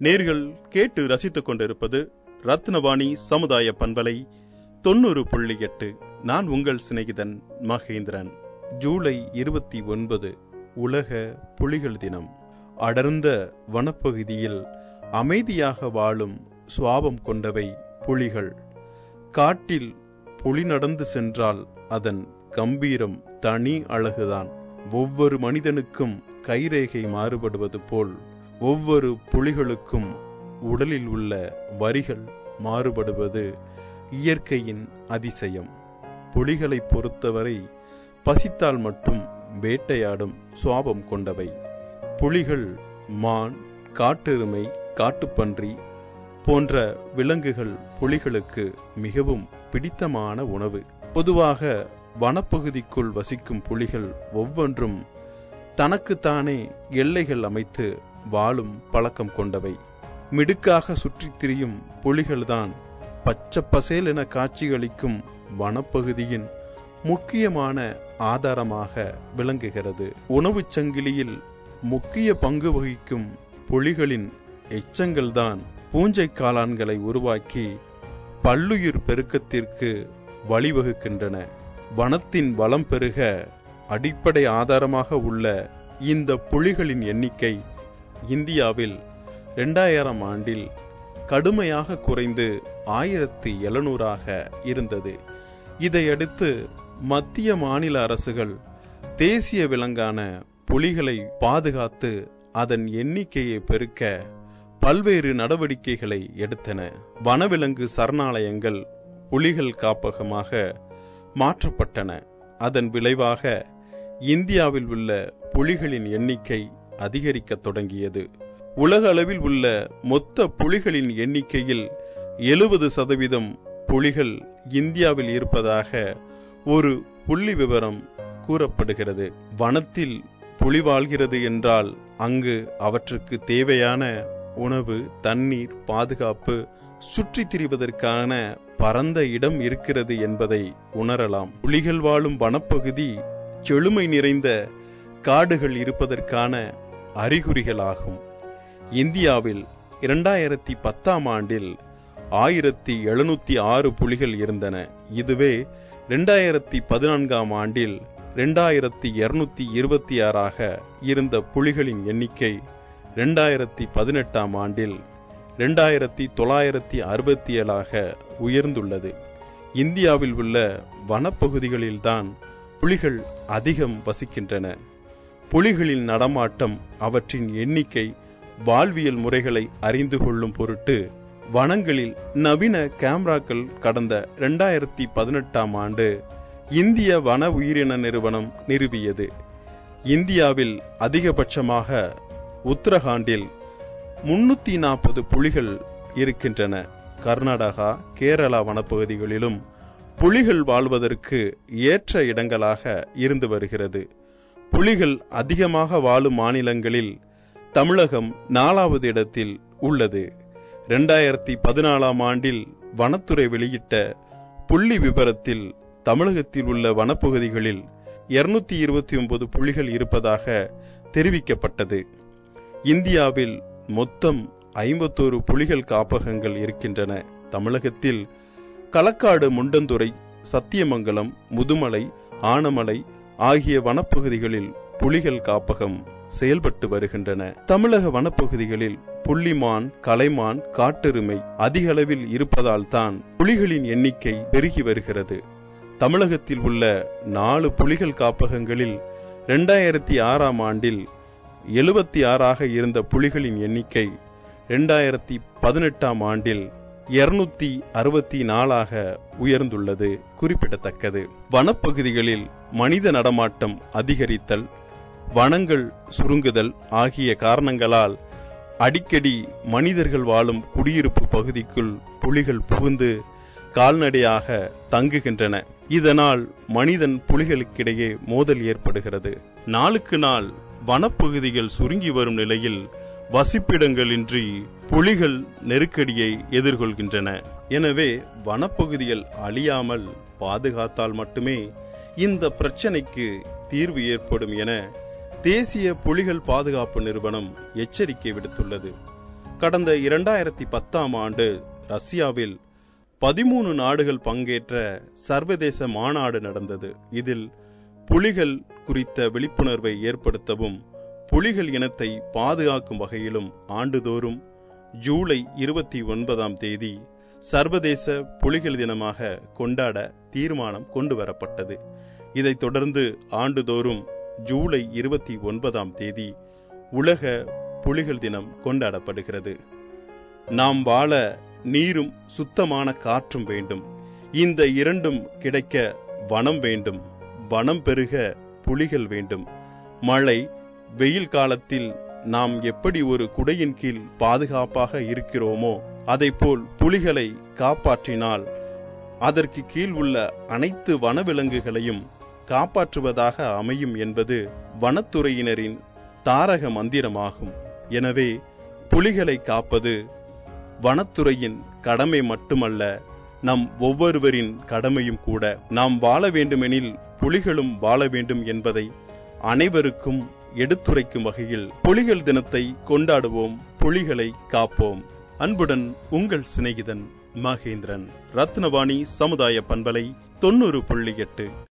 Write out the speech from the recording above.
நேர்கள் கேட்டு ரசித்துக் கொண்டிருப்பது ரத்னவாணி சமுதாய பண்பலை தொண்ணூறு புள்ளி எட்டு. நான் உங்கள் சிநேகிதன் மகேந்திரன். ஜூலை இருபத்தி ஒன்பது உலக புலிகள் தினம். அடர்ந்த வனப்பகுதியில் அமைதியாக வாழும் சுவாபம் கொண்டவை புலிகள். காட்டில் புலி நடந்து சென்றால் அதன் கம்பீரம் தனி அழகுதான். ஒவ்வொரு மனிதனுக்கும் கைரேகை மாறுபடுவது போல் ஒவ்வொரு புலிகளுக்கும் உடலில் உள்ள வரிகள் மாறுபடுவது இயற்கையின் அதிசயம். புலிகளை பொறுத்தவரை பசித்தால் மட்டும் வேட்டையாடும் சுவாபம் கொண்டவை. புலிகள் மான் காட்டெருமை காட்டுப்பன்றி போன்ற விலங்குகள் புலிகளுக்கு மிகவும் பிடித்தமான உணவு. பொதுவாக வனப்பகுதிக்குள் வசிக்கும் புலிகள் ஒவ்வொன்றும் தனக்குத்தானே எல்லைகள் அமைத்து வாழும் பழக்கம் கொண்டவை. மிடுக்காக சுற்றித் திரியும் புலிகள்தான் பச்சை பசேல் என காட்சியளிக்கும் வனப்பகுதியின் முக்கியமான ஆதாரமாக விளங்குகிறது. உணவுச் சங்கிலியில் முக்கிய பங்கு வகிக்கும் புலிகளின் எச்சங்கள்தான் பூஞ்சை காளான்களை உருவாக்கி பல்லுயிர் பெருக்கத்திற்கு வழிவகுக்கின்றன. வனத்தின் வளம் பெருக அடிப்படை ஆதாரமாக உள்ள இந்த புலிகளின் எண்ணிக்கை இந்தியாவில் இரண்டாயிரம் ஆண்டில் கடுமையாக குறைந்து ஆயிரத்தி எழுநூறாக இருந்தது. இதையடுத்து மத்திய மாநில அரசுகள் தேசிய விலங்கான புலிகளை பாதுகாத்து அதன் எண்ணிக்கையை பெருக்க பல்வேறு நடவடிக்கைகளை எடுத்தன. வனவிலங்கு சரணாலயங்கள் புலிகள் காப்பகமாக மாற்றப்பட்டன. அதன் விளைவாக இந்தியாவில் உள்ள புலிகளின் எண்ணிக்கை அதிகரிக்கத் தொடங்கியது. உலக அளவில் உள்ள மொத்த புலிகளின் எண்ணிக்கையில் எழுபது சதவீதம் புலிகள் இந்தியாவில் இருப்பதாக ஒரு புள்ளி விவரம் கூறப்படுகிறது. வனத்தில் புலி வாழ்கிறது என்றால் அங்கு அவற்றுக்கு தேவையான உணவு தண்ணீர் பாதுகாப்பு சுற்றித் திரிவதற்கான பரந்த இடம் இருக்கிறது என்பதை உணரலாம். புலிகள் வாழும் வனப்பகுதி செழுமை நிறைந்த காடுகள் இருப்பதற்கான அறிகுறிகளாகும். இந்தியாவில் இரண்டாயிரத்தி பத்தாம் ஆண்டில் ஆயிரத்தி எழுநூத்தி ஆறு புலிகள் இருந்தன. இதுவே இரண்டாயிரத்தி பதினான்காம் ஆண்டில் இரண்டாயிரத்தி இருநூத்தி இருபத்தி ஆறாக இருந்த புலிகளின் எண்ணிக்கை இரண்டாயிரத்தி பதினெட்டாம் ஆண்டில் இரண்டாயிரத்தி தொள்ளாயிரத்தி அறுபத்தி ஏழாக உயர்ந்துள்ளது. இந்தியாவில் உள்ள வனப்பகுதிகளில்தான் புலிகள் அதிகம் வசிக்கின்றன. புலிகளின் நடமாட்டம் அவற்றின் எண்ணிக்கை வாழ்வியல் முறைகளை அறிந்து கொள்ளும் பொருட்டு வனங்களில் நவீன கேமராக்கள் கடந்த இரண்டாயிரத்தி பதினெட்டாம் ஆண்டு இந்திய வன உயிரின நிறுவனம் நிறுவியது. இந்தியாவில் அதிகபட்சமாக உத்தரகாண்டில் முன்னூத்தி நாற்பது புலிகள் இருக்கின்றன. கர்நாடகா கேரளா வனப்பகுதிகளிலும் புலிகள் வாழ்வதற்கு ஏற்ற இடங்களாக இருந்து வருகிறது. புலிகள் அதிகமாக வாழும் மாநிலங்களில் தமிழகம் நாலாவது இடத்தில் உள்ளது. இரண்டாயிரத்தி பதினாலாம் ஆண்டில் வனத்துறை வெளியிட்ட புள்ளி விபரத்தில் தமிழகத்தில் உள்ள வனப்பகுதிகளில் இருநூத்தி இருபத்தி ஒன்பது புலிகள் இருப்பதாக தெரிவிக்கப்பட்டது. இந்தியாவில் மொத்தம் ஐம்பத்தோரு புலிகள் காப்பகங்கள் இருக்கின்றன. தமிழகத்தில் களக்காடு முண்டந்துறை சத்தியமங்கலம் முதுமலை ஆனமலை ஆகிய வனப்பகுதிகளில் புலிகள் காப்பகம் செயல்பட்டு வருகின்றன. தமிழக வனப்பகுதிகளில் புள்ளிமான் கலைமான் காட்டெருமை அதிக அளவில் இருப்பதால் தான் புலிகளின் எண்ணிக்கை பெருகி வருகிறது. தமிழகத்தில் உள்ள நாலு புலிகள் காப்பகங்களில் இரண்டாயிரத்தி ஆறாம் ஆண்டில் எழுபத்தி ஆறாக இருந்த புலிகளின் எண்ணிக்கை இரண்டாயிரத்தி பதினெட்டாம் ஆண்டில் இருநூத்தி அறுபத்தி நாலாக உயர்ந்துள்ளது குறிப்பிடத்தக்கது. வனப்பகுதிகளில் மனித நடமாட்டம் அதிகரித்தல் வனங்கள் சுருங்குதல் ஆகிய காரணங்களால் அடிக்கடி மனிதர்கள் வாழும் குடியிருப்பு பகுதிக்குள் புலிகள் புகுந்து கால்நடையாக தங்குகின்றன. இதனால் மனிதன் புலிகளுக்கிடையே மோதல் ஏற்படுகிறது. நாளுக்கு நாள் வனப்பகுதிகள் சுருங்கி வரும் நிலையில் வசிப்பிடங்களின்றி புலிகள் நெருக்கடியை எதிர்கொள்கின்றன. எனவே வனப்பகுதிகள் அழியாமல் பாதுகாத்தால் மட்டுமே இந்த பிரச்சனைக்கு தீர்வு ஏற்படும் என தேசிய புலிகள் பாதுகாப்பு நிறுவனம் எச்சரிக்கை விடுத்துள்ளது. கடந்த இரண்டாயிரத்தி பத்தாம் ஆண்டு ரஷ்யாவில் பதிமூணு நாடுகள் பங்கேற்ற சர்வதேச மாநாடு நடந்தது. இதில் புலிகள் குறித்த விழிப்புணர்வை ஏற்படுத்தவும் புலிகள் இனத்தை பாதுகாக்கும் வகையிலும் ஆண்டுதோறும் ஜூலை இருபத்தி ஒன்பதாம் தேதி சர்வதேச புலிகள் தினமாக கொண்டாட தீர்மானம் கொண்டு வரப்பட்டது இதைத் தொடர்ந்து ஆண்டுதோறும் ஜூலை இருபத்தி ஒன்பதாம் தேதி உலக புலிகள் தினம் கொண்டாடப்படுகிறது. நாம் வாழ நீரும் சுத்தமான காற்றும் வேண்டும். இந்த இரண்டும் கிடைக்க வனம் வேண்டும். வனம் பெருக புலிகள் வேண்டும். மழை வெயில் காலத்தில் நாம் எப்படி ஒரு குடையின் கீழ் பாதுகாப்பாக இருக்கிறோமோ அதைப்போல் புலிகளை காப்பாற்றினால் அதற்கு கீழ் உள்ள அனைத்து வனவிலங்குகளையும் காப்பாற்றுவதாக அமையும் என்பது வனத்துறையினரின் தாரக மந்திரமாகும். எனவே புலிகளை காப்பது வனத்துறையின் கடமை மட்டுமல்ல நம் ஒவ்வொருவரின் கடமையும் கூட. நாம் வாழ வேண்டுமெனில் புலிகளும் வாழ வேண்டும் என்பதை அனைவருக்கும் எடுத்துரைக்கும் வகையில் புலிகள் தினத்தை கொண்டாடுவோம் புலிகளை காப்போம். அன்புடன் உங்கள் சிநேகிதன் மகேந்திரன். ரத்னவாணி சமுதாய பண்பலை தொண்ணூறு புள்ளி எட்டு.